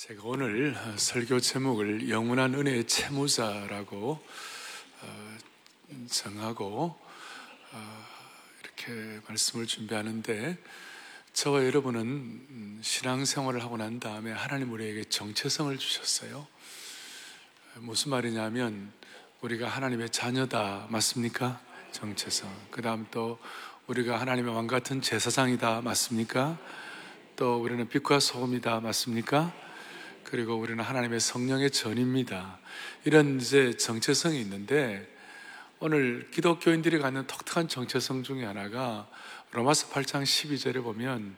제가 오늘 설교 제목을 영원한 은혜의 채무자라고 어, 정하고 어, 이렇게 말씀을 준비하는데 저와 여러분은 신앙생활을 하고 난 다음에 하나님 우리에게 정체성을 주셨어요. 무슨 말이냐면 우리가 하나님의 자녀다 맞습니까? 정체성. 그 다음 또 우리가 하나님의 왕 같은 제사장이다 맞습니까? 또 우리는 빛과 소금이다 맞습니까? 그리고 우리는 하나님의 성령의 전입니다. 이런 이제 정체성이 있는데 오늘 기독교인들이 갖는 독특한 정체성 중에 하나가 로마서 8장 12절에 보면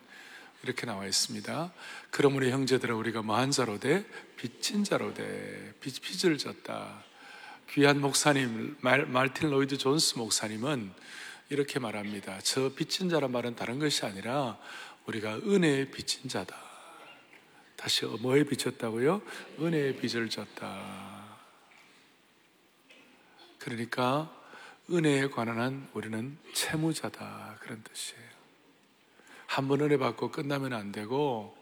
이렇게 나와 있습니다. 그러므로 형제들아 우리가 뭐한 자로 돼? 빚진 자로 돼. 빚, 빚을 졌다. 귀한 목사님 말, 말틴 로이드 존스 목사님은 이렇게 말합니다. 저 빚진 자란 말은 다른 것이 아니라 우리가 은혜의 빚진 자다. 다시 뭐에 비쳤다고요? 은혜의 빚을 졌다. 그러니까 은혜에 관한 한 우리는 채무자다. 그런 뜻이에요. 한 번 은혜 받고 끝나면 안 되고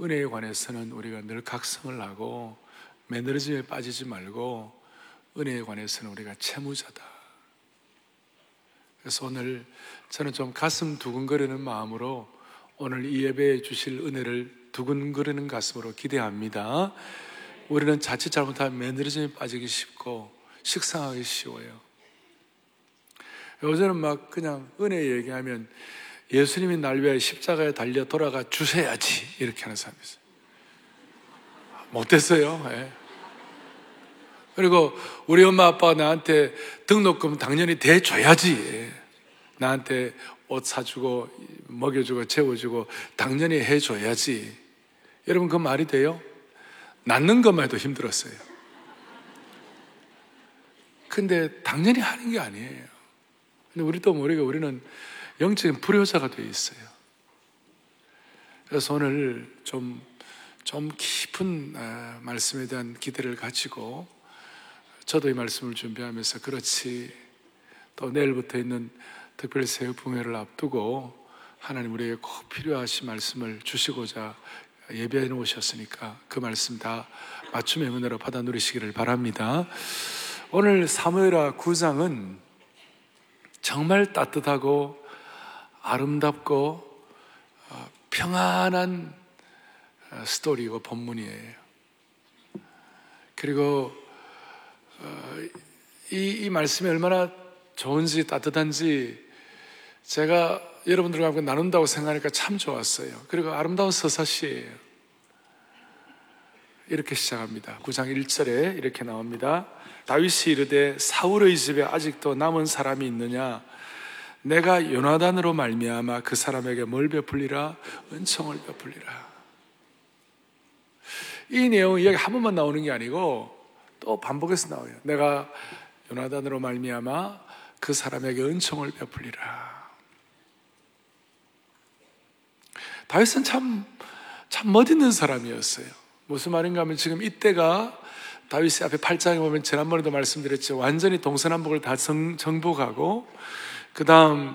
은혜에 관해서는 우리가 늘 각성을 하고 매너리즘에 빠지지 말고 은혜에 관해서는 우리가 채무자다. 그래서 오늘 저는 좀 가슴 두근거리는 마음으로 오늘 이 예배에 주실 은혜를 두근거리는 가슴으로 기대합니다. 우리는 자칫 잘못하면 매너리즘에 빠지기 쉽고 식상하기 쉬워요. 요새는 막 그냥 은혜 얘기하면 예수님이 날 위해 십자가에 달려 돌아가 주셔야지 이렇게 하는 사람이 있어요. 못됐어요. 네. 그리고 우리 엄마 아빠가 나한테 등록금 당연히 대줘야지. 나한테 옷 사주고 먹여주고 재워주고 당연히 해줘야지. 여러분 그 말이 돼요? 낳는 것만 해도 힘들었어요. 근데 당연히 하는 게 아니에요. 근데 우리도 모르게 우리는 영적인 불효자가 되어 있어요. 그래서 오늘 좀, 좀 깊은 아, 말씀에 대한 기대를 가지고 저도 이 말씀을 준비하면서 그렇지 또 내일부터 있는 특별히 새해 붕회를 앞두고 하나님 우리에게 꼭 필요하신 말씀을 주시고자 예배해 놓으셨으니까 그 말씀 다 맞춤의 은혜로 받아 누리시기를 바랍니다. 오늘 사무엘하 9장은 정말 따뜻하고 아름답고 어, 평안한 어, 스토리고 본문이에요. 그리고 어, 이, 이 말씀이 얼마나 좋은지 따뜻한지 제가 여러분들과 함께 나눈다고 생각하니까 참 좋았어요. 그리고 아름다운 서사시예요. 이렇게 시작합니다. 9장 1절에 이렇게 나옵니다. 다윗이 이르되 사울의 집에 아직도 남은 사람이 있느냐? 내가 요나단으로 말미암아 그 사람에게 뭘 베풀리라? 은총을 베풀리라. 이 내용이 여기 한 번만 나오는 게 아니고 또 반복해서 나와요. 내가 요나단으로 말미암아 그 사람에게 은총을 베풀리라. 다윗은 참, 참 멋있는 사람이었어요. 무슨 말인가 하면 지금 이때가 다윗의 앞에 8장에 보면 지난번에도 말씀드렸죠. 완전히 동서남북을 다 정, 정복하고, 그 다음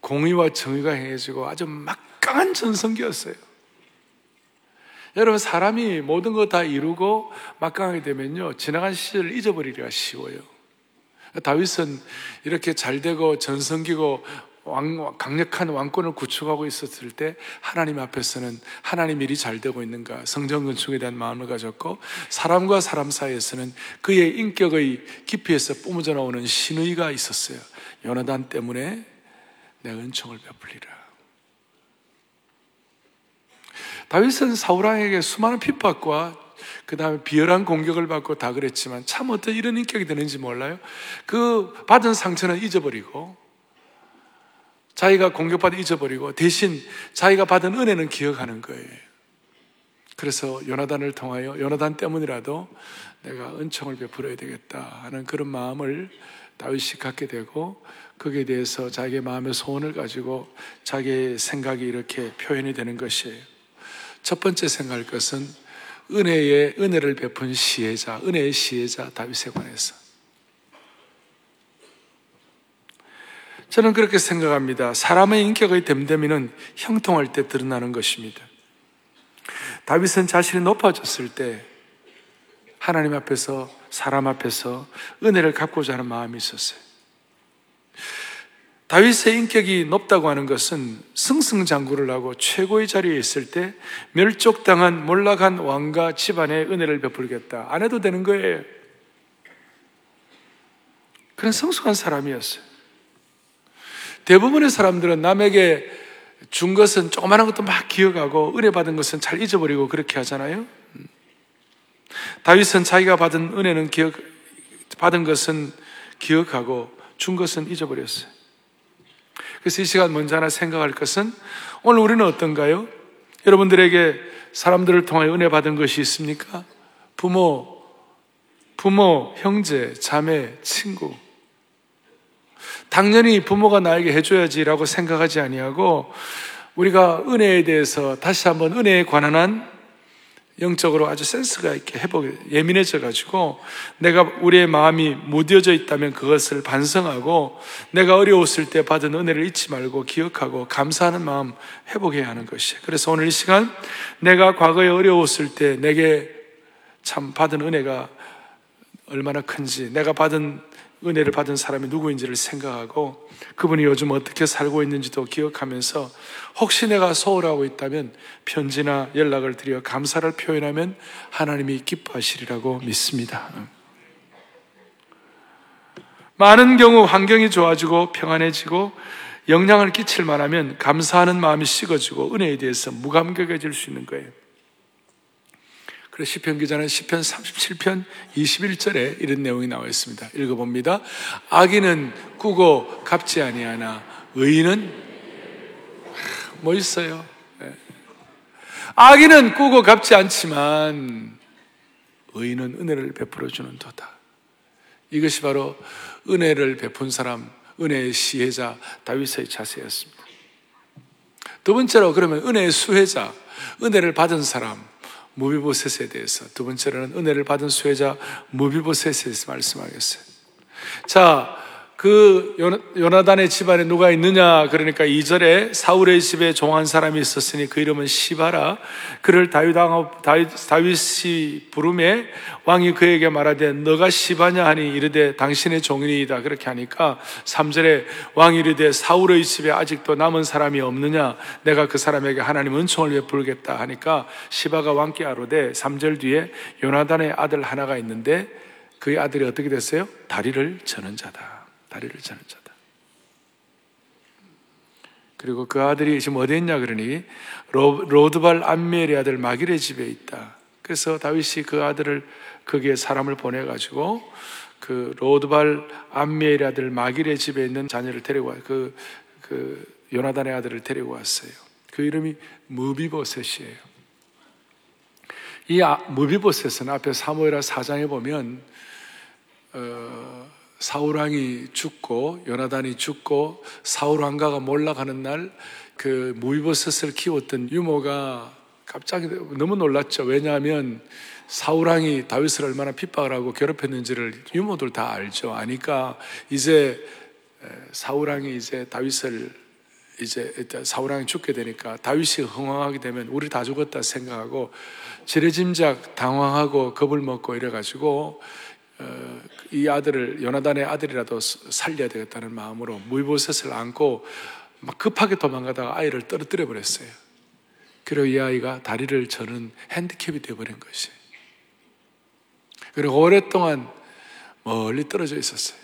공의와 정의가 행해지고 아주 막강한 전성기였어요. 여러분, 사람이 모든 것다 이루고 막강하게 되면요, 지나간 시절을 잊어버리기가 쉬워요. 다윗은 이렇게 잘 되고 전성기고 왕, 강력한 왕권을 구축하고 있었을 때 하나님 앞에서는 하나님 일이 잘 되고 있는가 성전 건축에 대한 마음을 가졌고 사람과 사람 사이에서는 그의 인격의 깊이에서 뿜어져 나오는 신의가 있었어요. 요나단 때문에 내 은총을 베풀리라. 다윗은 사울왕에게 수많은 핍박과 그 다음에 비열한 공격을 받고 다 그랬지만 참 어떤 이런 인격이 되는지 몰라요. 그 받은 상처는 잊어버리고 자기가 공격받아 잊어버리고 대신 자기가 받은 은혜는 기억하는 거예요. 그래서 요나단을 통하여 요나단 때문이라도 내가 은총을 베풀어야 되겠다 하는 그런 마음을 다윗이 갖게 되고 거기에 대해서 자기의 마음의 소원을 가지고 자기의 생각이 이렇게 표현이 되는 것이에요. 첫 번째 생각할 것은 은혜의 은혜를 베푼 시혜자, 은혜의 시혜자 다윗에 관해서 저는 그렇게 생각합니다. 사람의 인격의 됨됨이는 형통할 때 드러나는 것입니다. 다윗은 자신이 높아졌을 때 하나님 앞에서 사람 앞에서 은혜를 갚고자 하는 마음이 있었어요. 다윗의 인격이 높다고 하는 것은 승승장구를 하고 최고의 자리에 있을 때 멸족당한 몰락한 왕과 집안에 은혜를 베풀겠다. 안 해도 되는 거예요. 그런 성숙한 사람이었어요. 대부분의 사람들은 남에게 준 것은 조그마한 것도 막 기억하고 은혜 받은 것은 잘 잊어버리고 그렇게 하잖아요. 음. 다윗은 자기가 받은 은혜는 기억, 받은 것은 기억하고 준 것은 잊어버렸어요. 그래서 이 시간 먼저 하나 생각할 것은 오늘 우리는 어떤가요? 여러분들에게 사람들을 통하여 은혜 받은 것이 있습니까? 부모, 부모, 형제, 자매, 친구. 당연히 부모가 나에게 해줘야지라고 생각하지 아니하고 우리가 은혜에 대해서 다시 한번 은혜에 관한 영적으로 아주 센스가 있게 해보게 예민해져 가지고 내가 우리의 마음이 무뎌져 있다면 그것을 반성하고 내가 어려웠을 때 받은 은혜를 잊지 말고 기억하고 감사하는 마음 회복해야 하는 것이. 그래서 오늘 이 시간 내가 과거에 어려웠을 때 내게 참 받은 은혜가 얼마나 큰지 내가 받은 은혜를 받은 사람이 누구인지를 생각하고 그분이 요즘 어떻게 살고 있는지도 기억하면서 혹시 내가 소홀하고 있다면 편지나 연락을 드려 감사를 표현하면 하나님이 기뻐하시리라고 믿습니다. 많은 경우 환경이 좋아지고 평안해지고 영향을 끼칠 만하면 감사하는 마음이 식어지고 은혜에 대해서 무감각해질 수 있는 거예요. 그래서 시편 기자는 시편 37편 21절에 이런 내용이 나와 있습니다. 읽어봅니다. 악인은 꾸고 갚지 아니하나 의인은 뭐 있어요? 네. 악인은 꾸고 갚지 않지만 의인은 은혜를 베풀어 주는 도다. 이것이 바로 은혜를 베푼 사람, 은혜의 시혜자 다윗의 자세였습니다. 두 번째로 그러면 은혜의 수혜자, 은혜를 받은 사람, 무비보셋에 대해서 두 번째로는 은혜를 받은 수혜자 무비보셋에 대해서 말씀하겠어요. 자, 그 요나단의 집안에 누가 있느냐? 그러니까 2절에 사울의 집에 종한 사람이 있었으니 그 이름은 시바라. 그를 다윗 다윗이 부름에 왕이 그에게 말하되 너가 시바냐? 하니 이르되 당신의 종이이다. 그렇게 하니까 3절에 왕이 이르되 사울의 집에 아직도 남은 사람이 없느냐? 내가 그 사람에게 하나님 은총을 베풀겠다? 하니까 시바가 왕께 아로되 3절 뒤에 요나단의 아들 하나가 있는데 그의 아들이 어떻게 됐어요? 다리를 저는 자다. 다리를 자는 자다. 그리고 그 아들이 지금 어디 있냐 그러니 로 드발 암멜의 아들 마길의 집에 있다. 그래서 다윗이 그 아들을 거기에 사람을 보내 가지고 그 로드발 암멜의 아들 마길의 집에 있는 자녀를 데리고 그, 그 요나단의 아들을 데리고 왔어요. 그 이름이 무비보셋이에요. 이 아, 무비보셋은 앞에 사무엘하 4장에 보면 어, 사울왕이 죽고 요나단이 죽고 사울왕가가 몰락하는 날 그 무이버섯을 키웠던 유모가 갑자기 너무 놀랐죠. 왜냐하면 사울왕이 다윗을 얼마나 핍박을 하고 괴롭혔는지를 유모들 다 알죠. 아니까 이제 사울왕이 이제 다윗을 이제 사울왕이 죽게 되니까 다윗이 흥황하게 되면 우리 다 죽었다 생각하고 지레짐작 당황하고 겁을 먹고 이래가지고 어, 이 아들을 요나단의 아들이라도 살려야 되겠다는 마음으로 무이보셋을 안고 막 급하게 도망가다가 아이를 떨어뜨려 버렸어요. 그리고 이 아이가 다리를 저는 핸디캡이 되어버린 것이. 그리고 오랫동안 멀리 떨어져 있었어요.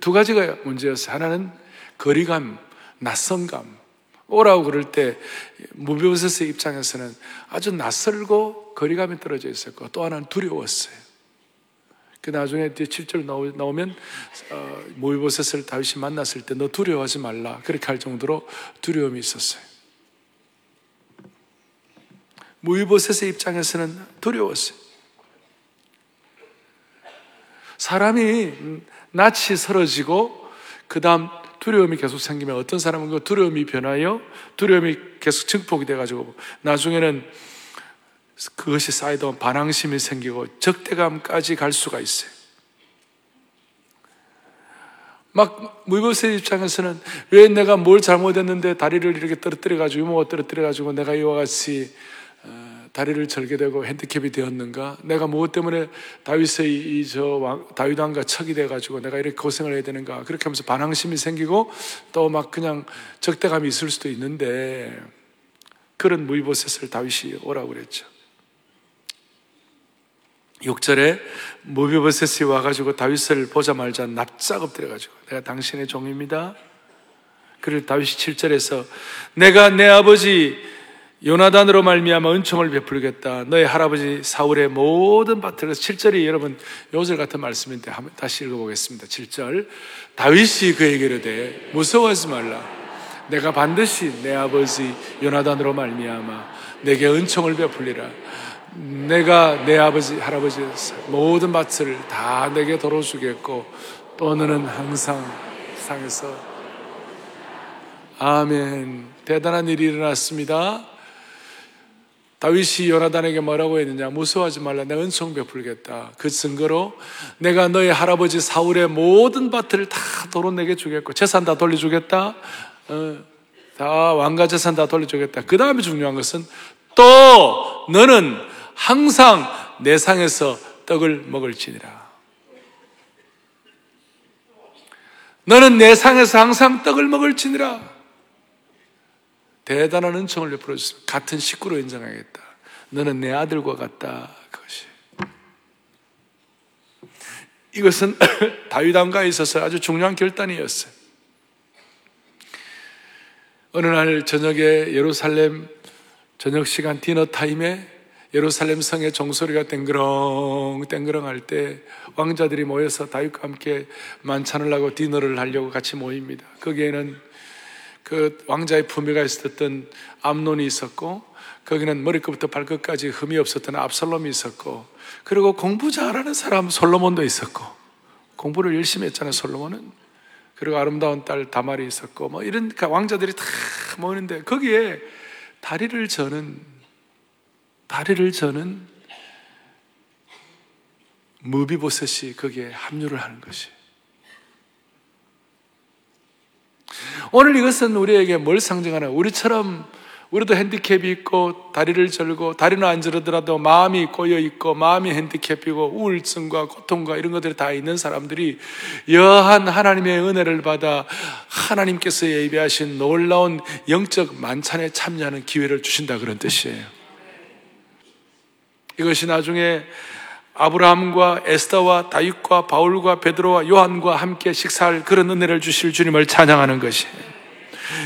두 가지가 문제였어요. 하나는 거리감, 낯선감. 오라고 그럴 때 무비오셋의 입장에서는 아주 낯설고 거리감이 떨어져 있었고 또 하나는 두려웠어요. 그 나중에 뒤에 7절 나오면 어, 모이보셋을 다윗이 만났을 때 너 두려워하지 말라 그렇게 할 정도로 두려움이 있었어요. 모이보셋의 입장에서는 두려웠어요. 사람이 낯이 설어지고 그 다음 두려움이 계속 생기면 어떤 사람은 그 두려움이 변하여 두려움이 계속 증폭이 돼가지고 나중에는 그것이 쌓이다 반항심이 생기고 적대감까지 갈 수가 있어요. 막 무이보스의 입장에서는 왜 내가 뭘 잘못했는데 다리를 이렇게 떨어뜨려 가지고 유모가 떨어뜨려 가지고 내가 이와 같이 어, 다리를 절게 되고 핸디캡이 되었는가? 내가 무엇 때문에 다윗의 이 저 다윗 왕과 척이 돼 가지고 내가 이렇게 고생을 해야 되는가? 그렇게 하면서 반항심이 생기고 또 막 그냥 적대감이 있을 수도 있는데 그런 무이보셋을 다윗이 오라고 그랬죠. 6절에 무비보셋이 와가지고 다윗을 보자말자 납작 엎드려가지고 내가 당신의 종입니다. 그리고 다윗이 7절에서 내가 내 아버지 요나단으로 말미암아 은총을 베풀겠다. 너의 할아버지 사울의 모든 밭을 7절이 여러분 요절 같은 말씀인데 다시 읽어보겠습니다. 7절 다윗이 그에게 이르되 무서워하지 말라. 내가 반드시 내 아버지 요나단으로 말미암아 내게 은총을 베풀리라. 내가 내 아버지, 할아버지 모든 밭을 다 내게 도로 주겠고 또 너는 항상 상에서 아멘. 대단한 일이 일어났습니다. 다윗이 요나단에게 뭐라고 했느냐? 무서워하지 말라. 내가 은총 베풀겠다. 그 증거로 내가 너의 할아버지 사울의 모든 밭을 다 도로 내게 주겠고 재산 다 돌려주겠다. 어, 다 왕가 재산 다 돌려주겠다. 그 다음에 중요한 것은 또 너는 항상 내 상에서 떡을 먹을지니라. 너는 내 상에서 항상 떡을 먹을지니라. 대단한 은총을 베풀어 주습니다 같은 식구로 인정하겠다. 너는 내 아들과 같다. 그것이. 이것은 다윗 왕가에 있어서 아주 중요한 결단이었어요. 어느 날 저녁에 예루살렘 저녁 시간 디너 타임에 예루살렘 성의 종소리가 땡그렁 땡그렁 할 때 왕자들이 모여서 다윗과 함께 만찬을 하고 디너를 하려고 같이 모입니다. 거기에는 그 왕자의 품위가 있었던 암론이 있었고 거기는 머리끝부터 발끝까지 흠이 없었던 압살롬이 있었고 그리고 공부 잘하는 사람 솔로몬도 있었고 공부를 열심히 했잖아요 솔로몬은 그리고 아름다운 딸 다말이 있었고 뭐 이런 왕자들이 다 모이는데 거기에 다리를 저는 다리를 저는 무비보셋이 거기에 합류를 하는 것이. 오늘 이것은 우리에게 뭘 상징하나? 우리처럼 우리도 핸디캡이 있고 다리를 절고 다리는 안 저르더라도 마음이 꼬여 있고 마음이 핸디캡이고 우울증과 고통과 이런 것들이 다 있는 사람들이 여한 하나님의 은혜를 받아 하나님께서 예비하신 놀라운 영적 만찬에 참여하는 기회를 주신다 그런 뜻이에요. 이것이 나중에 아브라함과 에스더와 다윗과 바울과 베드로와 요한과 함께 식사할 그런 은혜를 주실 주님을 찬양하는 것이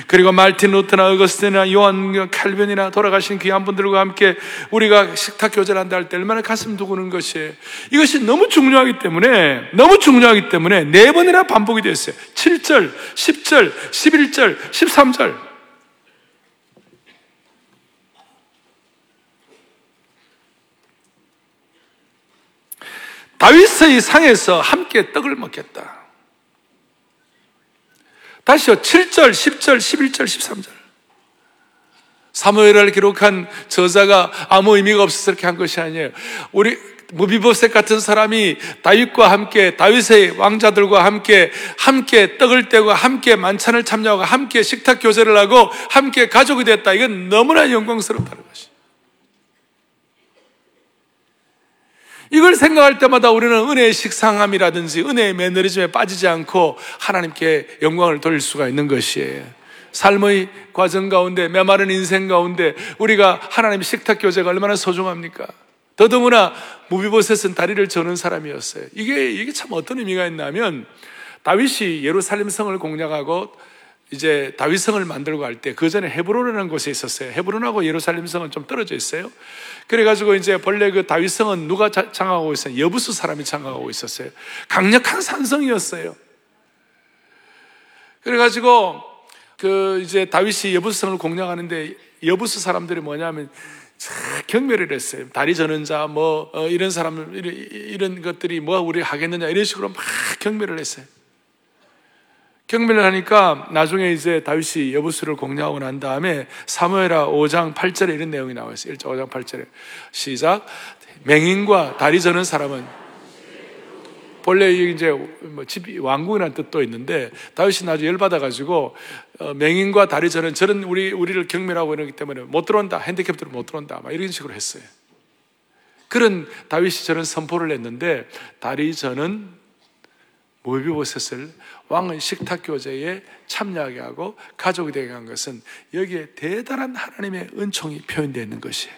그리고 말틴 루트나 어거스틴이나 요한 칼빈이나 돌아가신 귀한 분들과 함께 우리가 식탁 교제를 한다 할 때 얼마나 가슴 두고는 것이 이것이 너무 중요하기 때문에 너무 중요하기 때문에 네 번이나 반복이 됐어요. 7절, 10절, 11절, 13절. 다윗의 상에서 함께 떡을 먹겠다. 다시요. 7절, 10절, 11절, 13절. 사무엘을 기록한 저자가 아무 의미가 없어서 그렇게 한 것이 아니에요. 우리 무비보셋 같은 사람이 다윗과 함께 다윗의 왕자들과 함께 함께 떡을 떼고 함께 만찬을 참여하고 함께 식탁 교제를 하고 함께 가족이 됐다. 이건 너무나 영광스럽다는 것이. 이걸 생각할 때마다 우리는 은혜의 식상함이라든지 은혜의 매너리즘에 빠지지 않고 하나님께 영광을 돌릴 수가 있는 것이에요. 삶의 과정 가운데, 메마른 인생 가운데 우리가 하나님 식탁 교제가 얼마나 소중합니까? 더더구나 무비보셋은 다리를 저는 사람이었어요. 이게, 이게 참 어떤 의미가 있냐면 다윗이 예루살렘 성을 공략하고 이제 다윗성을 만들고 할 때 그 전에 헤브론이라는 곳에 있었어요. 헤브론하고 예루살렘 성은 좀 떨어져 있어요. 그래가지고 이제 본래 그 다윗성은 누가 장악하고 있어요? 여부수 사람이 장악하고 있었어요. 강력한 산성이었어요. 그래가지고 그 이제 다윗이 여부수성을 공략하는데 여부수 사람들이 뭐냐면 경멸을 했어요. 다리 저는 자, 뭐, 어, 이런 사람, 이런, 이런 것들이 뭐 우리 하겠느냐, 이런 식으로 막 경멸을 했어요. 경멸을 하니까 나중에 이제 다윗이 여부수를 공략하고 난 다음에 사무엘하 5장 8절에 이런 내용이 나와 있어요. 1장 5장 8절에 시작 맹인과 다리 저는 사람은 본래 이제 뭐집 왕궁이라는 뜻도 있는데 다윗이 나중에 열받아가지고 어, 맹인과 다리 저는 저는 우리 우리를 경멸하고 이러기 때문에 못 들어온다 핸디캡들은 못 들어온다 막 이런 식으로 했어요. 그런 다윗이 저는 선포를 했는데 다리 저는 모비보셋을 왕의 식탁 교제에 참여하게 하고 가족이 되게 한 것은 여기에 대단한 하나님의 은총이 표현되어 있는 것이에요.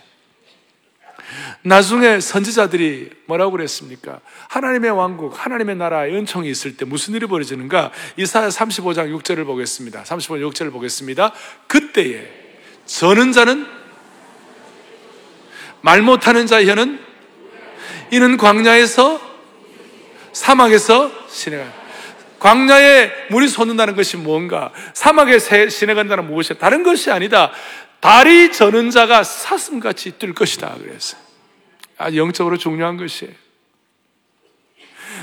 나중에 선지자들이 뭐라고 그랬습니까? 하나님의 왕국, 하나님의 나라의 은총이 있을 때 무슨 일이 벌어지는가? 이사야 35장 6절을 보겠습니다. 35장 6절을 보겠습니다. 그때에 저는 자는 말 못하는 자의 혀는 이는 광야에서 사막에서 시내가 광야에 물이 솟는다는 것이 뭔가? 사막에 시내 간다는 무엇이 다른 것이 아니다. 다리 저는 자가 사슴같이 뛸 것이다. 그랬어요. 아, 영적으로 중요한 것이에요.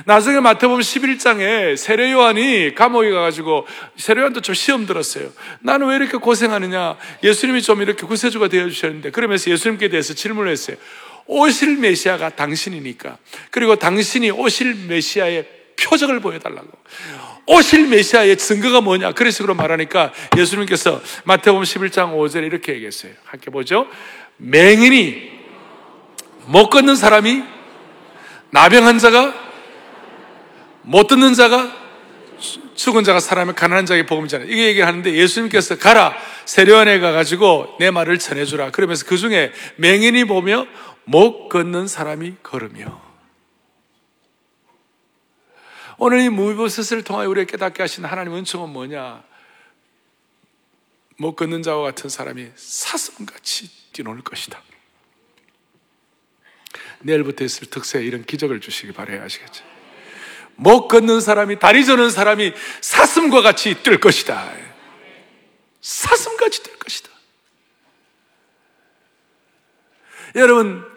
나중에 마태복음 11장에 세례 요한이 감옥에 가가지고 세례 요한도 좀 시험 들었어요. 나는 왜 이렇게 고생하느냐? 예수님이 좀 이렇게 구세주가 되어 주셨는데 그러면서 예수님께 대해서 질문을 했어요. 오실 메시아가 당신이니까. 그리고 당신이 오실 메시아의 표적을 보여달라고. 오실 메시아의 증거가 뭐냐? 그런 식으로 말하니까 예수님께서 마태복음 11장 5절에 이렇게 얘기했어요. 함께 보죠. 맹인이 못 걷는 사람이 나병한 자가 못 듣는 자가 죽은 자가 사람의 가난한 자에게 복음이잖아요. 이게 얘기를 하는데 예수님께서 가라 세례원에 가가지고 내 말을 전해주라. 그러면서 그 중에 맹인이 보며 못 걷는 사람이 걸으며 오늘 이 무비보셋을 통하여 우리에게 깨닫게 하신 하나님 은총은 뭐냐? 못 걷는 자와 같은 사람이 사슴같이 뛰노는 것이다. 내일부터 있을 특세 이런 기적을 주시기 바라야 하시겠죠. 못 걷는 사람이 다리 저는 사람이 사슴과 같이 뛸 것이다. 사슴같이 뛸 것이다. 여러분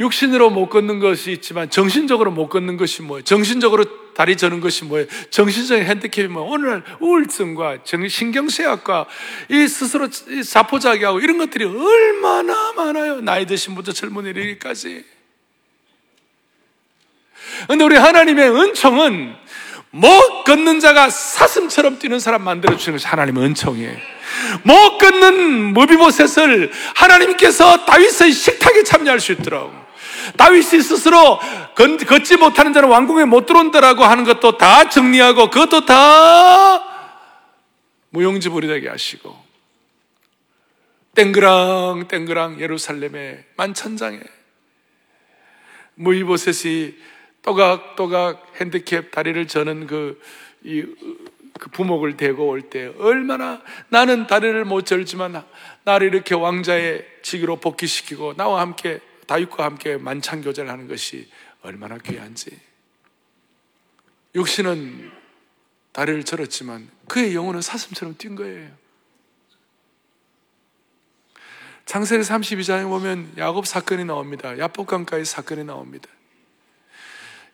육신으로 못 걷는 것이 있지만 정신적으로 못 걷는 것이 뭐예요? 정신적으로 다리 저는 것이 뭐예요? 정신적인 핸디캡이 뭐 오늘 우울증과 신경쇠약과 이 스스로 자포자기하고 이런 것들이 얼마나 많아요. 나이 드신 분부터 젊은이들까지. 근데 우리 하나님의 은총은 못 걷는 자가 사슴처럼 뛰는 사람 만들어주는 것이 하나님의 은총이에요. 못 걷는 무비보셋을 하나님께서 다윗의 식탁에 참여할 수 있더라고. 다윗이 스스로 걷지 못하는 자는 왕궁에 못 들어온다라고 하는 것도 다 정리하고 그것도 다 무용지물이 게 하시고 땡그랑 땡그랑 예루살렘의 만천장에 무이보셋이 또각또각 핸디캡 다리를 저는 그, 이, 그 부목을 대고 올 때 얼마나 나는 다리를 못 절지만 나를 이렇게 왕자의 직위로 복귀시키고 나와 함께 다윗과 함께 만찬 교제를 하는 것이 얼마나 귀한지. 육신은 다리를 절었지만 그의 영혼은 사슴처럼 뛴 거예요. 창세기 32장에 보면 야곱 사건이 나옵니다. 야복강가의 사건이 나옵니다.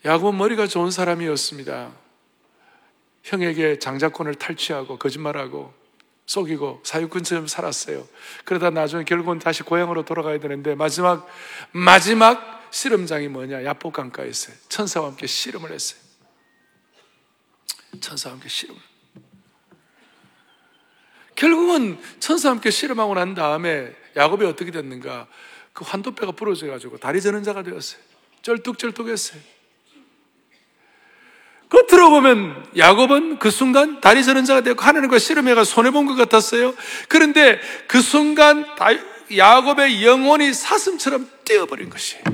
야곱은 머리가 좋은 사람이었습니다. 형에게 장자권을 탈취하고 거짓말하고 속이고 사육 근처럼 살았어요. 그러다 나중에 결국은 다시 고향으로 돌아가야 되는데 마지막 마지막 씨름장이 뭐냐? 야복강가였어요. 천사와 함께 씨름을 했어요. 천사와 함께 씨름. 결국은 천사와 함께 씨름하고 난 다음에 야곱이 어떻게 됐는가? 그 환도뼈가 부러져 가지고 다리 저는 자가 되었어요. 쩔뚝쩔뚝했어요. 겉으로 보면 야곱은 그 순간 다리 저는 자가 되고 하나님과 씨름해가 손해본 것 같았어요. 그런데 그 순간 야곱의 영혼이 사슴처럼 뛰어버린 것이에요.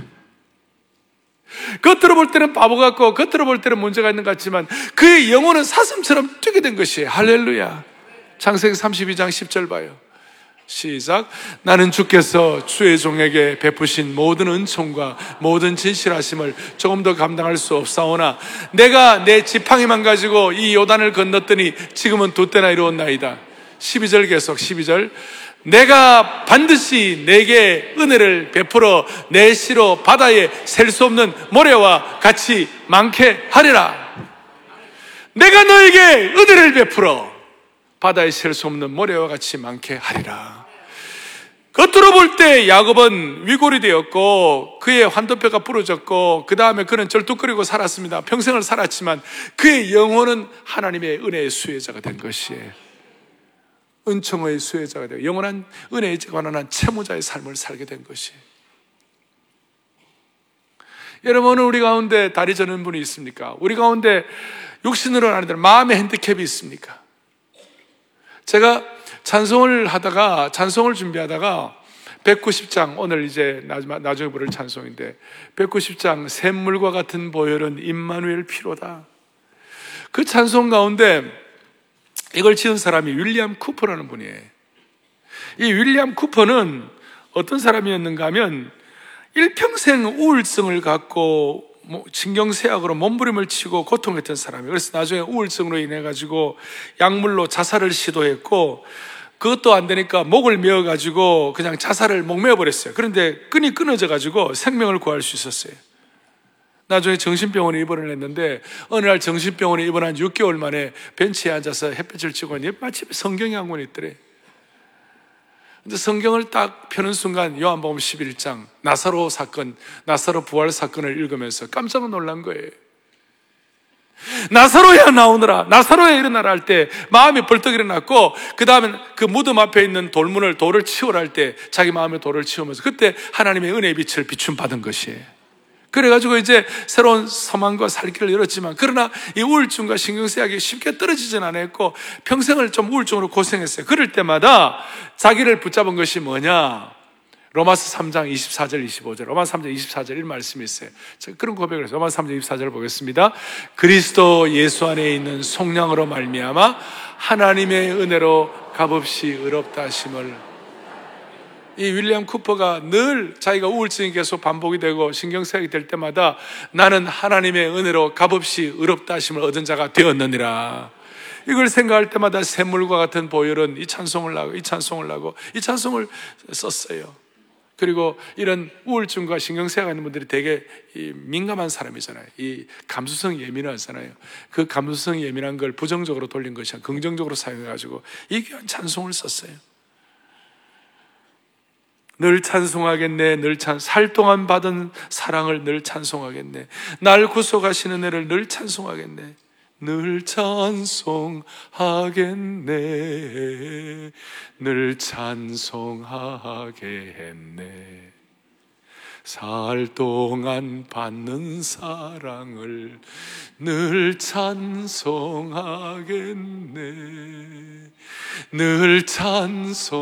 겉으로 볼 때는 바보 같고 겉으로 볼 때는 문제가 있는 것 같지만 그의 영혼은 사슴처럼 뛰게 된 것이에요. 할렐루야. 창세기 32장 10절 봐요. 시작. 나는 주께서 주의 종에게 베푸신 모든 은총과 모든 진실하심을 조금 더 감당할 수 없사오나 내가 내 지팡이만 가지고 이 요단을 건넜더니 지금은 두 때나 이루었나이다. 12절 계속 12절. 내가 반드시 내게 은혜를 베풀어 내 시로 바다에 셀 수 없는 모래와 같이 많게 하리라. 내가 너에게 은혜를 베풀어 바다에 셀 수 없는 모래와 같이 많게 하리라. 겉으로 볼 때 야곱은 위골이 되었고 그의 환도뼈가 부러졌고 그 다음에 그는 절뚝거리고 살았습니다. 평생을 살았지만 그의 영혼은 하나님의 은혜의 수혜자가 된 것이에요. 은총의 수혜자가 되고 영원한 은혜에 관한 채무자의 삶을 살게 된 것이에요. 여러분 오늘 우리 가운데 다리 저는 분이 있습니까? 우리 가운데 육신으로 하는 마음의 핸디캡이 있습니까? 제가 찬송을 하다가 찬송을 준비하다가 190장 오늘 이제 나중에 부를 찬송인데 190장 샘물과 같은 보혈은 임마누엘 피로다. 그 찬송 가운데 이걸 지은 사람이 윌리엄 쿠퍼라는 분이에요. 이 윌리엄 쿠퍼는 어떤 사람이었는가 하면 일평생 우울증을 갖고 뭐 신경쇠약으로 몸부림을 치고 고통했던 사람이에요. 그래서 나중에 우울증으로 인해 가지고 약물로 자살을 시도했고 그것도 안 되니까 목을 메어 가지고 그냥 자살을 목매어 버렸어요. 그런데 끈이 끊어져 가지고 생명을 구할 수 있었어요. 나중에 정신병원에 입원을 했는데 어느 날 정신병원에 입원한 6개월 만에 벤치에 앉아서 햇볕을 쬐고 있는데 마침 성경이 한 권 있더래. 근데 성경을 딱 펴는 순간 요한복음 11장 나사로 사건, 나사로 부활 사건을 읽으면서 깜짝 놀란 거예요. 나사로야 나오느라, 나사로야 일어나라 할 때 마음이 벌떡 일어났고, 그 다음에 그 무덤 앞에 있는 돌문을, 돌을 치우라 할 때 자기 마음의 돌을 치우면서 그때 하나님의 은혜의 빛을 비춤 받은 것이에요. 그래가지고 이제 새로운 소망과 살 길을 열었지만, 그러나 이 우울증과 신경쇠약이 쉽게 떨어지진 않았고, 평생을 좀 우울증으로 고생했어요. 그럴 때마다 자기를 붙잡은 것이 뭐냐? 로마서 3장 24절 25절 로마서 3장 24절 이 말씀이 있어요. 그런 고백을 해서 로마서 3장 24절을 보겠습니다. 그리스도 예수 안에 있는 속량으로 말미암아 하나님의 은혜로 값없이 의롭다 하심을 이 윌리엄 쿠퍼가 늘 자기가 우울증이 계속 반복이 되고 신경쇠약이 될 때마다 나는 하나님의 은혜로 값없이 의롭다 하심을 얻은 자가 되었느니라. 이걸 생각할 때마다 샘물과 같은 보혈은 이 찬송을 하고 이 찬송을 하고 이 찬송을 썼어요. 그리고 이런 우울증과 신경쇠가 있는 분들이 되게 민감한 사람이잖아요. 이 감수성이 예민하잖아요. 그 감수성이 예민한 걸 부정적으로 돌린 것이 아니라 긍정적으로 사용해가지고 이 귀한 찬송을 썼어요. 늘 찬송하겠네, 늘 찬, 살 동안 받은 사랑을 늘 찬송하겠네. 날 구속하시는 애를 늘 찬송하겠네. 늘 찬송하겠네. 늘 찬송하겠네. 살 동안 받는 사랑을 늘 찬송하겠네. 늘 찬송하겠네.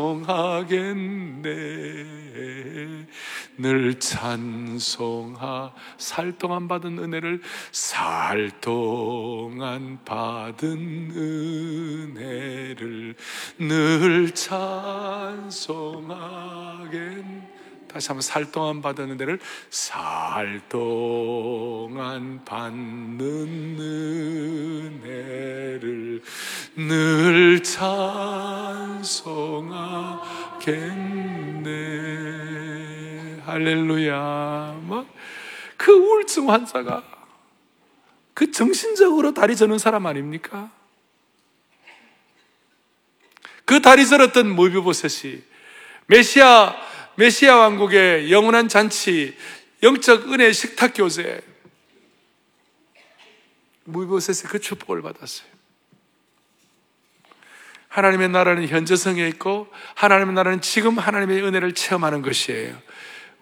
늘 찬송하, 살 동안 받은 은혜를 살 동안 받은 은혜를 늘 찬송하겠네. 다시 한번 살 동안 받은 은혜를 살 동안 받는 은혜를 늘 찬송하겠네. 할렐루야. 막 그 우울증 환자가 그 정신적으로 다리 저는 사람 아닙니까? 그 다리 저었던 모비보셋이 메시아 메시아 왕국의 영원한 잔치, 영적 은혜 식탁 교제, 무비보셋의 그 축복을 받았어요. 하나님의 나라는 현재성에 있고 하나님의 나라는 지금 하나님의 은혜를 체험하는 것이에요.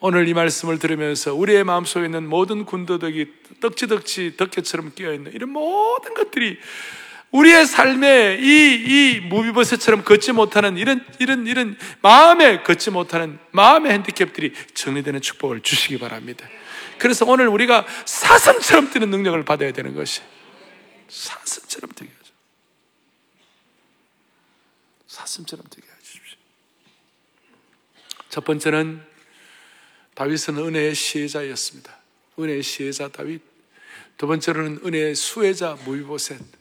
오늘 이 말씀을 들으면서 우리의 마음속에 있는 모든 군더더기 떡지덕지 덕계처럼 끼어있는 이런 모든 것들이 우리의 삶에 이, 이 무비버스처럼 걷지 못하는 이런, 이런, 이런 마음에 걷지 못하는 마음의 핸디캡들이 정리되는 축복을 주시기 바랍니다. 그래서 오늘 우리가 사슴처럼 뛰는 능력을 받아야 되는 것이 사슴처럼 뛰게 하죠. 사슴처럼 뛰게 해주십시오. 첫 번째는 다윗은 은혜의 시혜자였습니다. 은혜의 시혜자 다윗. 두 번째로는 은혜의 수혜자 무비보셋.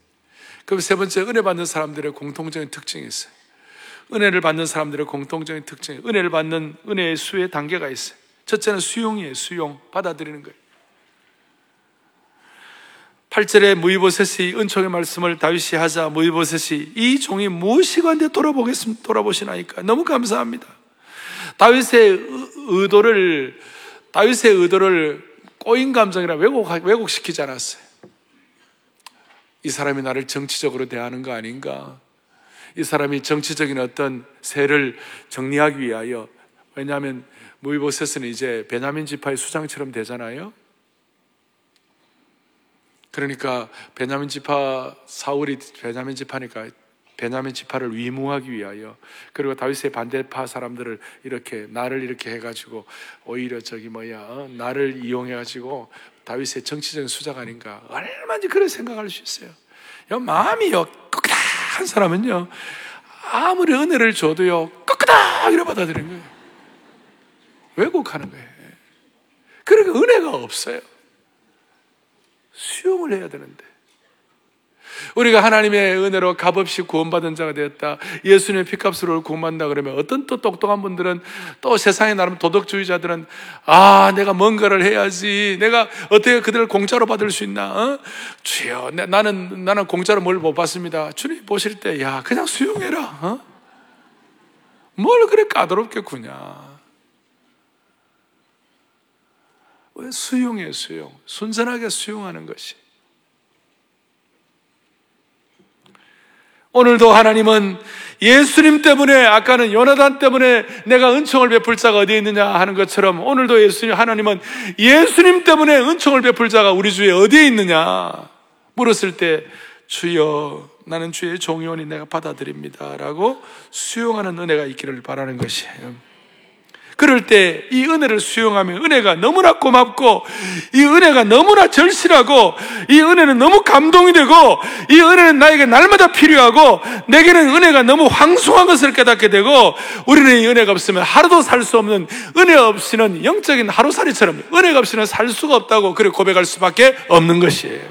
그럼 세 번째 은혜 받는 사람들의 공통적인 특징이 있어요. 은혜를 받는 사람들의 공통적인 특징이 은혜를 받는 은혜의 수의 단계가 있어요. 첫째는 수용이에요. 수용. 받아들이는 거예요. 8절에 무이보셋이 은총의 말씀을 다윗이 하자 무이보셋이 이 종이 무엇이간데 돌아보겠습니다. 돌아보시나니까 너무 감사합니다. 다윗의 의도를 다윗의 의도를 꼬인 감정이라 왜곡 왜곡시키지 않았어요. 이 사람이 나를 정치적으로 대하는 거 아닌가? 이 사람이 정치적인 어떤 세를 정리하기 위하여 왜냐하면 무이보셋은 이제 베냐민 지파의 수장처럼 되잖아요. 그러니까 베냐민 지파 사울이 베냐민 지파니까 베냐민 지파를 위무하기 위하여 그리고 다윗의 반대파 사람들을 이렇게 나를 이렇게 해가지고 오히려 저기 뭐야 어? 나를 이용해가지고 다윗의 정치적인 수작 아닌가 얼마든지 그런 생각할 수 있어요. 요 마음이요 끄끄한 사람은요 아무리 은혜를 줘도요 끄끄다 이래 받아들이는 거예요. 왜곡하는 거예요. 그러니까 은혜가 없어요. 수용을 해야 되는데. 우리가 하나님의 은혜로 값없이 구원받은 자가 되었다. 예수님의 피값으로 구원받는다 그러면 어떤 또 똑똑한 분들은 또 세상에 나름 도덕주의자들은 아, 내가 뭔가를 해야지. 내가 어떻게 그들을 공짜로 받을 수 있나? 어? 주여, 나는, 나는 공짜로 뭘 못 받습니다. 주님 보실 때, 야, 그냥 수용해라. 어? 뭘 그래 까다롭게 구냐. 왜 수용해, 수용. 순전하게 수용하는 것이. 오늘도 하나님은 예수님 때문에 아까는 요나단 때문에 내가 은총을 베풀 자가 어디에 있느냐 하는 것처럼 오늘도 예수님 하나님은 예수님 때문에 은총을 베풀 자가 우리 주에 어디에 있느냐 물었을 때 주여 나는 주의 종이오니 내가 받아들입니다라고 수용하는 은혜가 있기를 바라는 것이에요. 그럴 때 이 은혜를 수용하면 은혜가 너무나 고맙고 이 은혜가 너무나 절실하고 이 은혜는 너무 감동이 되고 이 은혜는 나에게 날마다 필요하고 내게는 은혜가 너무 황송한 것을 깨닫게 되고 우리는 이 은혜가 없으면 하루도 살 수 없는 은혜 없이는 영적인 하루살이처럼 은혜가 없이는 살 수가 없다고 그래 고백할 수밖에 없는 것이에요.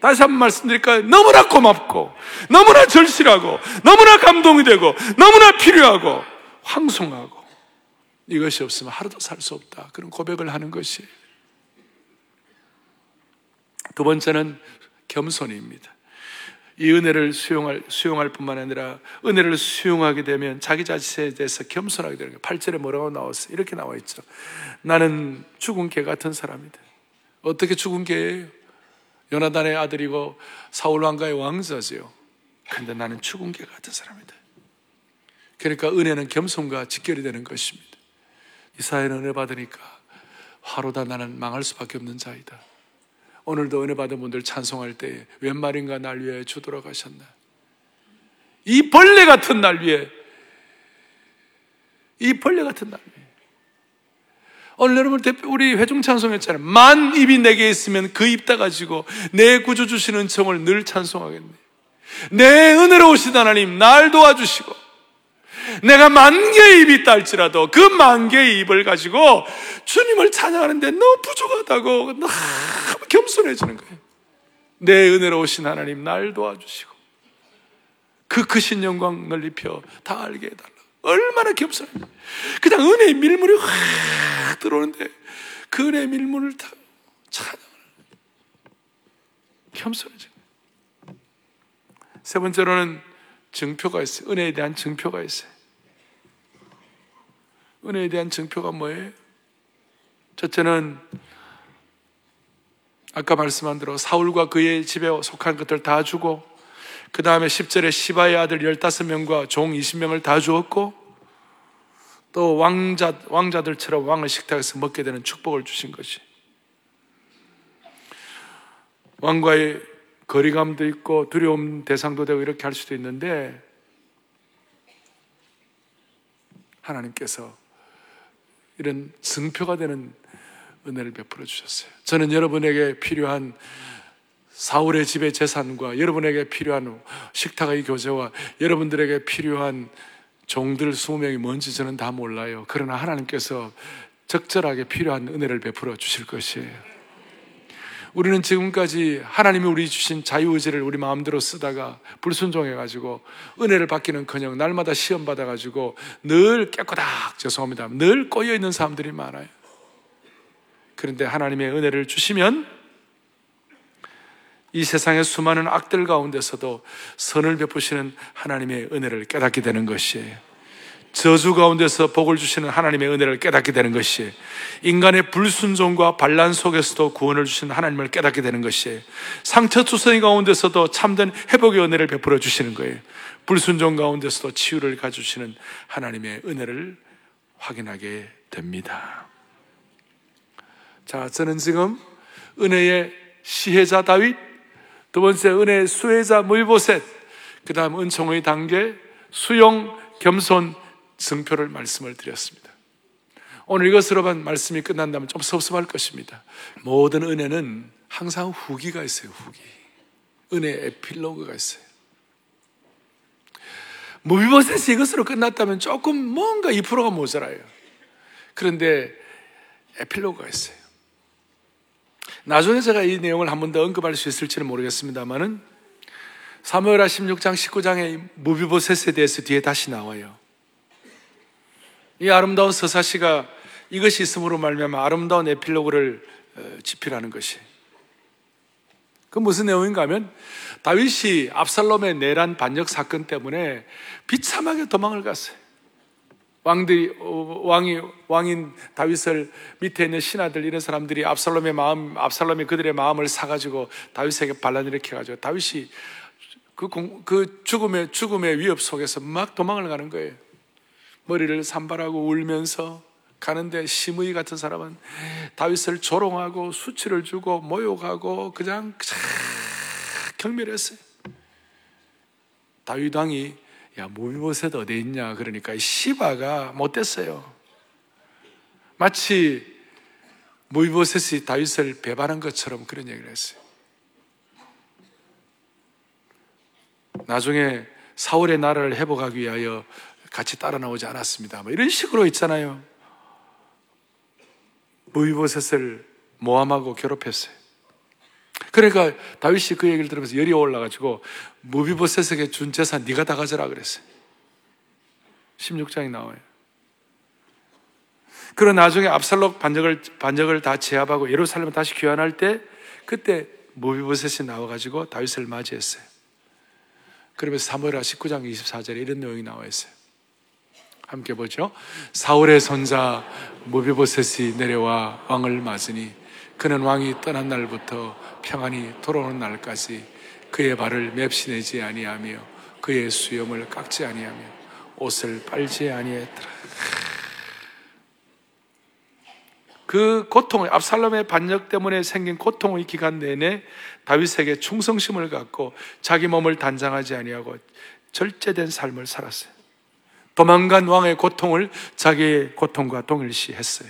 다시 한번 말씀드릴까요? 너무나 고맙고, 너무나 절실하고, 너무나 감동이 되고, 너무나 필요하고, 황송하고, 이것이 없으면 하루도 살 수 없다. 그런 고백을 하는 것이. 두 번째는 겸손입니다. 이 은혜를 수용할, 수용할 뿐만 아니라 은혜를 수용하게 되면 자기 자신에 대해서 겸손하게 되는 거예요. 8절에 뭐라고 나왔어요? 이렇게 나와 있죠. 나는 죽은 개 같은 사람이다. 어떻게 죽은 개예요? 요나단의 아들이고 사울 왕가의 왕자지요. 근데 나는 죽은 개 같은 사람이다. 그러니까 은혜는 겸손과 직결이 되는 것입니다. 이사야는 은혜 받으니까 화로다 나는 망할 수밖에 없는 자이다. 오늘도 은혜 받은 분들 찬송할 때웬 말인가 날 위해 주 돌아가셨나. 이 벌레 같은 날 위해 이 벌레 같은 날 위해 오늘 여러분 우리 회중 찬송했잖아요. 만 입이 내게 있으면 그입다 가지고 내 구주 주시는 정을 늘 찬송하겠네. 내 은혜로우신 하나님 날 도와주시고 내가 만 개의 입이 있다 할지라도 그 만 개의 입을 가지고 주님을 찬양하는데 너무 부족하다고 너무 겸손해지는 거예요. 내 은혜로 오신 하나님 날 도와주시고 그 크신 영광 넓혀 다 알게 해달라. 얼마나 겸손해. 그냥 은혜의 밀물이 확 들어오는데 그 은혜의 밀물을 다 찬양을 거예요. 세 번째로는 증표가 있어요. 은혜에 대한 증표가 있어요. 은혜에 대한 증표가 뭐예요? 첫째는 아까 말씀한 대로 사울과 그의 집에 속한 것들 다 주고 그 다음에 10절에 시바의 아들 15명과 종 20명을 다 주었고 또 왕자, 왕자들처럼 왕의 식탁에서 먹게 되는 축복을 주신 것이 왕과의 거리감도 있고 두려움 대상도 되고 이렇게 할 수도 있는데 하나님께서 이런 증표가 되는 은혜를 베풀어 주셨어요. 저는 여러분에게 필요한 사울의 집의 재산과 여러분에게 필요한 식탁의 교제와 여러분들에게 필요한 종들 수명이 뭔지 저는 다 몰라요. 그러나 하나님께서 적절하게 필요한 은혜를 베풀어 주실 것이에요. 우리는 지금까지 하나님이 우리 주신 자유의지를 우리 마음대로 쓰다가 불순종해가지고 은혜를 받기는커녕 날마다 시험 받아가지고 늘 깨끗하게 죄송합니다. 늘 꼬여 있는 사람들이 많아요. 그런데 하나님의 은혜를 주시면 이 세상의 수많은 악들 가운데서도 선을 베푸시는 하나님의 은혜를 깨닫게 되는 것이에요. 저주 가운데서 복을 주시는 하나님의 은혜를 깨닫게 되는 것이 인간의 불순종과 반란 속에서도 구원을 주시는 하나님을 깨닫게 되는 것이 상처 투성이 가운데서도 참된 회복의 은혜를 베풀어 주시는 거예요. 불순종 가운데서도 치유를 가주시는 하나님의 은혜를 확인하게 됩니다. 자, 저는 지금 은혜의 시혜자 다윗, 두 번째 은혜의 수혜자 무이보셋, 그 다음 은총의 단계, 수용, 겸손, 증표를 말씀을 드렸습니다. 오늘 이것으로만 말씀이 끝난다면 좀 섭섭할 것입니다. 모든 은혜는 항상 후기가 있어요, 후기. 은혜 에필로그가 있어요. 무비보셋이 이것으로 끝났다면 조금 뭔가 2%가 모자라요. 그런데 에필로그가 있어요. 나중에 제가 이 내용을 한 번 더 언급할 수 있을지는 모르겠습니다만은 사무엘하 16장 19장의 무비보셋에 대해서 뒤에 다시 나와요. 이 아름다운 서사시가 이것이 있음으로 말미암아 아름다운 에필로그를 어, 집필하는 것이. 그 무슨 내용인가 하면 다윗이 압살롬의 내란 반역 사건 때문에 비참하게 도망을 갔어요. 왕들이 어, 왕이 왕인 다윗을 밑에 있는 신하들 이런 사람들이 압살롬의 마음 압살롬이 그들의 마음을 사가지고 다윗에게 반란 일으켜 가지고 다윗이 그, 공, 그 죽음의 죽음의 위협 속에서 막 도망을 가는 거예요. 머리를 산발하고 울면서 가는데 시므이 같은 사람은 다윗을 조롱하고 수치를 주고 모욕하고 그냥 경멸했어요. 다윗 왕이 야 무비보셋 어디 있냐 그러니까 시바가 못됐어요. 마치 무비보셋이 다윗을 배반한 것처럼 그런 얘기를 했어요. 나중에 사울의 나라를 회복하기 위하여 같이 따라 나오지 않았습니다. 뭐 이런 식으로 있잖아요. 무비보셋을 모함하고 괴롭혔어요. 그러니까 다윗이 그 얘기를 들으면서 열이 올라가지고 무비보셋에게 준 재산 네가 다 가져라 그랬어요. 16장이 나와요. 그러 나중에 압살록 반적을 반적을 다 제압하고 예루살렘을 다시 귀환할 때 그때 무비보셋이 나와가지고 다윗을 맞이했어요. 그러면서 사무엘하 19장 24절에 이런 내용이 나와 있어요. 함께 보죠. 사울의 손자 무비보셋이 내려와 왕을 맞으니 그는 왕이 떠난 날부터 평안히 돌아오는 날까지 그의 발을 맵시내지 아니하며 그의 수염을 깎지 아니하며 옷을 빨지 아니했더라. 그 고통을 압살롬의 반역 때문에 생긴 고통의 기간 내내 다윗에게 충성심을 갖고 자기 몸을 단장하지 아니하고 절제된 삶을 살았어요. 도망간 왕의 고통을 자기의 고통과 동일시했어요.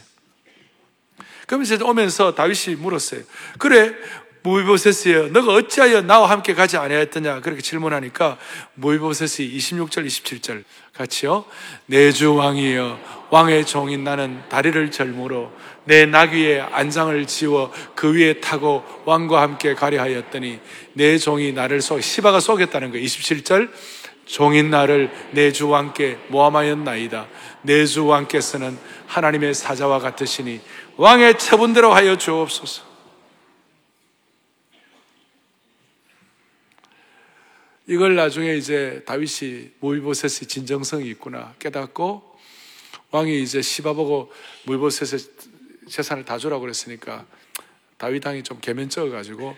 그러면서 오면서 다윗이 물었어요. 그래, 무비보셋이여, 너가 어찌하여 나와 함께 가지 아니하였더냐? 그렇게 질문하니까 무비보셋이 26절, 27절 같이요. 내주 왕이여, 왕의 종인 나는 다리를 절무로 내 나귀의 안장을 지워 그 위에 타고 왕과 함께 가려 하였더니 내 종이 나를 속, 시바가 속였다는 거예요. 27절. 종인 나를 내 주왕께 모함하였나이다. 내 주왕께서는 하나님의 사자와 같으시니 왕의 처분대로 하여 주옵소서. 이걸 나중에 이제 다윗이 모이보셋의 진정성이 있구나 깨닫고 왕이 이제 시바보고 모이보셋의 재산을 다 주라고 그랬으니까 다윗 왕이 좀 개면쩍어 가지고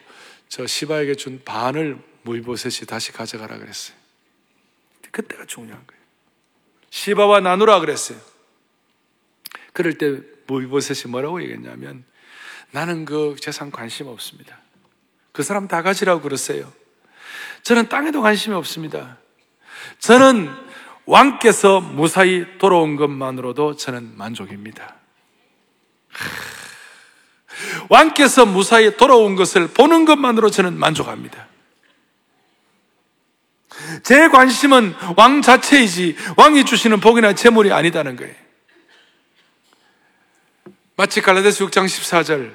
저 시바에게 준 반을 모이보셋이 다시 가져가라 그랬어요. 그때가 중요한 거예요. 시바와 나누라 그랬어요. 그럴 때 모이보셋이 뭐라고 얘기했냐면 나는 그 재산 관심 없습니다. 그 사람 다 가지라고 그랬어요. 저는 땅에도 관심이 없습니다. 저는 왕께서 무사히 돌아온 것만으로도 저는 만족입니다. 왕께서 무사히 돌아온 것을 보는 것만으로 저는 만족합니다. 제 관심은 왕 자체이지 왕이 주시는 복이나 재물이 아니다는 거예요. 마치 갈라데스 6장 14절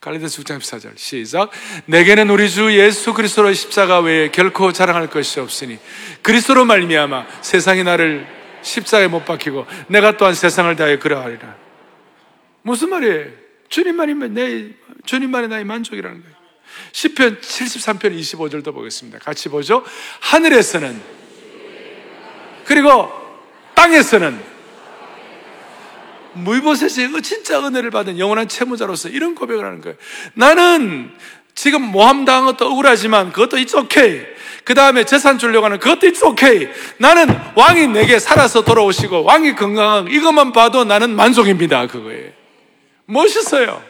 갈라데스 6장 14절 시작 내게는 우리 주 예수 그리스도의 십자가 외에 결코 자랑할 것이 없으니 그리스도로 말미암아 세상이 나를 십자가에 못 박히고 내가 또한 세상을 다해 그러하리라 무슨 말이에요? 주님만이면 내 주님만이 나의 만족이라는 거예요. 10편 73편 25절도 보겠습니다. 같이 보죠. 하늘에서는 그리고 땅에서는 무이보셋이 진짜 은혜를 받은 영원한 채무자로서 이런 고백을 하는 거예요. 나는 지금 모함 당한 것도 억울하지만 그것도 it's okay. 그 다음에 재산 주려고 하는 그것도 it's okay. 나는 왕이 내게 살아서 돌아오시고 왕이 건강한 이것만 봐도 나는 만족입니다. 그거에 멋있어요.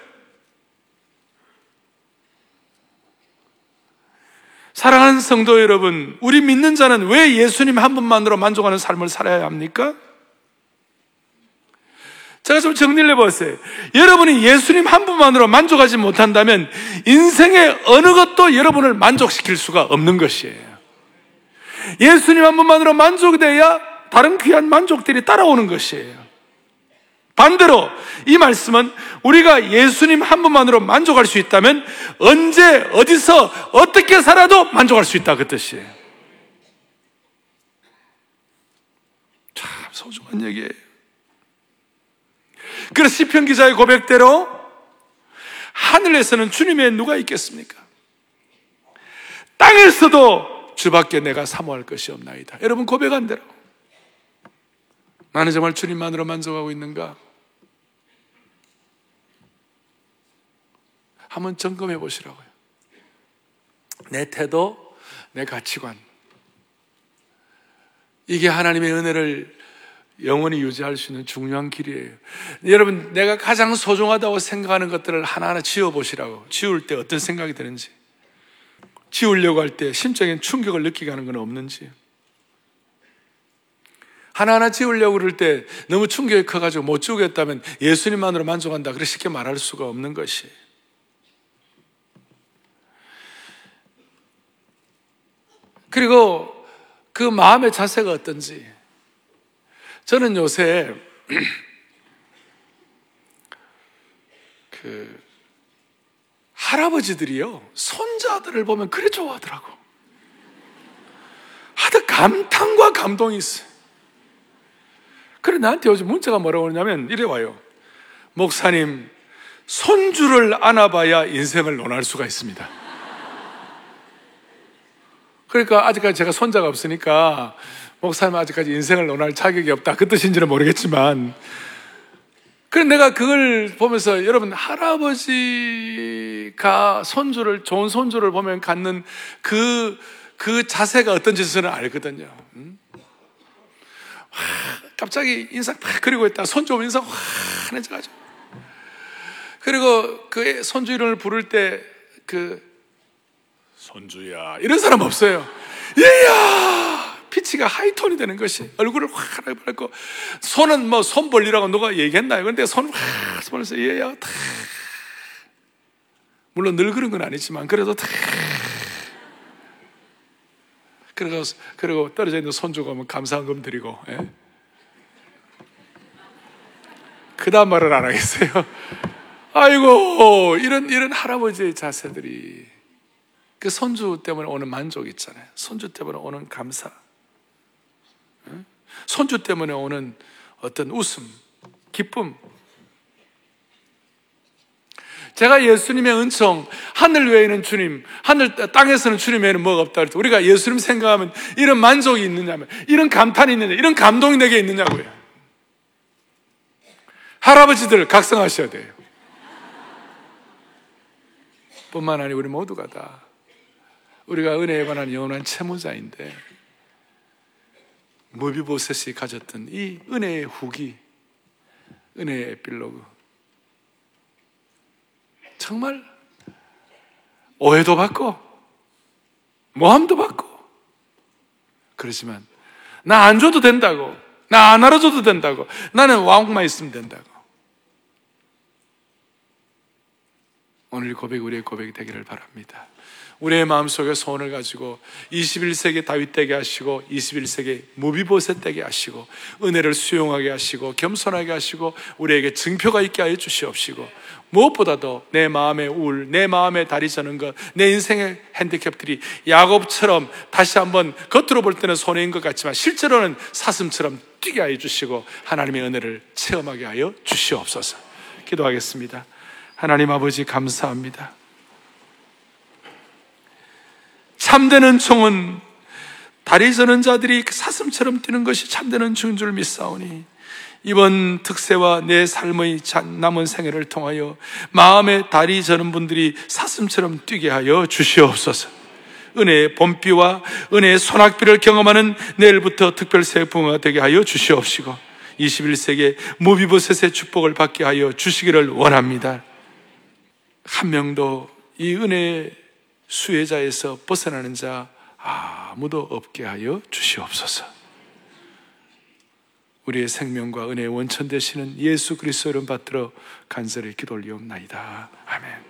사랑하는 성도 여러분, 우리 믿는 자는 왜 예수님 한 분만으로 만족하는 삶을 살아야 합니까? 제가 좀 정리를 해보세요. 여러분이 예수님 한 분만으로 만족하지 못한다면 인생의 어느 것도 여러분을 만족시킬 수가 없는 것이에요. 예수님 한 분만으로 만족돼야 다른 귀한 만족들이 따라오는 것이에요. 반대로 이 말씀은 우리가 예수님 한 분만으로 만족할 수 있다면 언제 어디서 어떻게 살아도 만족할 수 있다 그 뜻이에요. 참 소중한 얘기예요. 그래서 시편 기자의 고백대로 하늘에서는 주님의 누가 있겠습니까? 땅에서도 주밖에 내가 사모할 것이 없나이다. 여러분 고백한 대로 나는 정말 주님만으로 만족하고 있는가? 한번 점검해 보시라고요. 내 태도, 내 가치관. 이게 하나님의 은혜를 영원히 유지할 수 있는 중요한 길이에요. 여러분, 내가 가장 소중하다고 생각하는 것들을 하나하나 지워보시라고. 지울 때 어떤 생각이 드는지. 지우려고 할 때 심적인 충격을 느끼게 하는 건 없는지. 하나하나 지우려고 그럴 때 너무 충격이 커가지고 못 지우겠다면 예수님만으로 만족한다. 그렇게 쉽게 말할 수가 없는 것이. 그리고 그 마음의 자세가 어떤지. 저는 요새 그 할아버지들이요 손자들을 보면 그래 좋아하더라고. 하도 감탄과 감동이 있어요. 그래 나한테 요즘 문자가 뭐라고 그러냐면 이래 와요. 목사님 손주를 안아봐야 인생을 논할 수가 있습니다. 그러니까 아직까지 제가 손자가 없으니까 목사님 아직까지 인생을 논할 자격이 없다. 그 뜻인지는 모르겠지만. 그래 내가 그걸 보면서 여러분 할아버지가 손주를 좋은 손주를 보면 갖는 그, 그 자세가 어떤지 저는 알거든요. 음? 와, 갑자기 인상 팍 그리고 있다. 손주 오면 인상 환해져가지고. 그리고 그 손주 이름을 부를 때 그 손주야 이런 사람 없어요. 얘야 피치가 하이톤이 되는 것이 얼굴을 확 밝고 손은 뭐 손 벌리라고 누가 얘기했나요? 근데 손을 확 벌려서 얘야 다 물론 늘 그런 건 아니지만 그래도 다 그리고 그리고 떨어져 있는 손주가 뭐 감사한금 드리고 예? 그다음 말을 안 하겠어요. 아이고 이런 이런 할아버지의 자세들이 그 손주 때문에 오는 만족 있잖아요. 손주 때문에 오는 감사. 손주 때문에 오는 어떤 웃음, 기쁨. 제가 예수님의 은총, 하늘 외에는 주님, 하늘, 땅에서는 주님 외에는 뭐가 없다. 그랬 우리가 예수님 생각하면 이런 만족이 있느냐면, 이런 감탄이 있느냐, 이런 감동이 내게 있느냐고요. 할아버지들 각성하셔야 돼요. 뿐만 아니라 우리 모두가 다 우리가 은혜에 관한 영원한 채무자인데 무비보셋이 가졌던 이 은혜의 후기, 은혜의 에필로그. 정말 오해도 받고, 모함도 받고, 그러지만, 나 안 줘도 된다고, 나 안 알아줘도 된다고, 나는 왕만 있으면 된다고. 오늘 고백, 우리의 고백이 되기를 바랍니다. 우리의 마음속에 소원을 가지고 21세기 다윗 되게 하시고 21세기 무비보셋 되게 하시고 은혜를 수용하게 하시고 겸손하게 하시고 우리에게 증표가 있게 하여 주시옵시고 무엇보다도 내 마음의 우울, 내 마음의 다리 저는 것, 내 인생의 핸디캡들이 야곱처럼 다시 한번 겉으로 볼 때는 손해인 것 같지만 실제로는 사슴처럼 뛰게 하여 주시고 하나님의 은혜를 체험하게 하여 주시옵소서. 기도하겠습니다. 하나님 아버지 감사합니다. 참되는 총은 다리 저는 자들이 사슴처럼 뛰는 것이 참되는 중줄 믿사오니 이번 특세와 내 삶의 남은 생애를 통하여 마음의 다리 저는 분들이 사슴처럼 뛰게 하여 주시옵소서. 은혜의 봄비와 은혜의 소낙비를 경험하는 내일부터 특별 세풍가 되게 하여 주시옵시고 21세기에 무비보셋의 축복을 받게 하여 주시기를 원합니다. 한 명도 이 은혜의 수혜자에서 벗어나는 자 아무도 없게 하여 주시옵소서. 우리의 생명과 은혜의 원천 되시는 예수 그리스도를 받들어 간절히 기도 올리옵나이다. 아멘.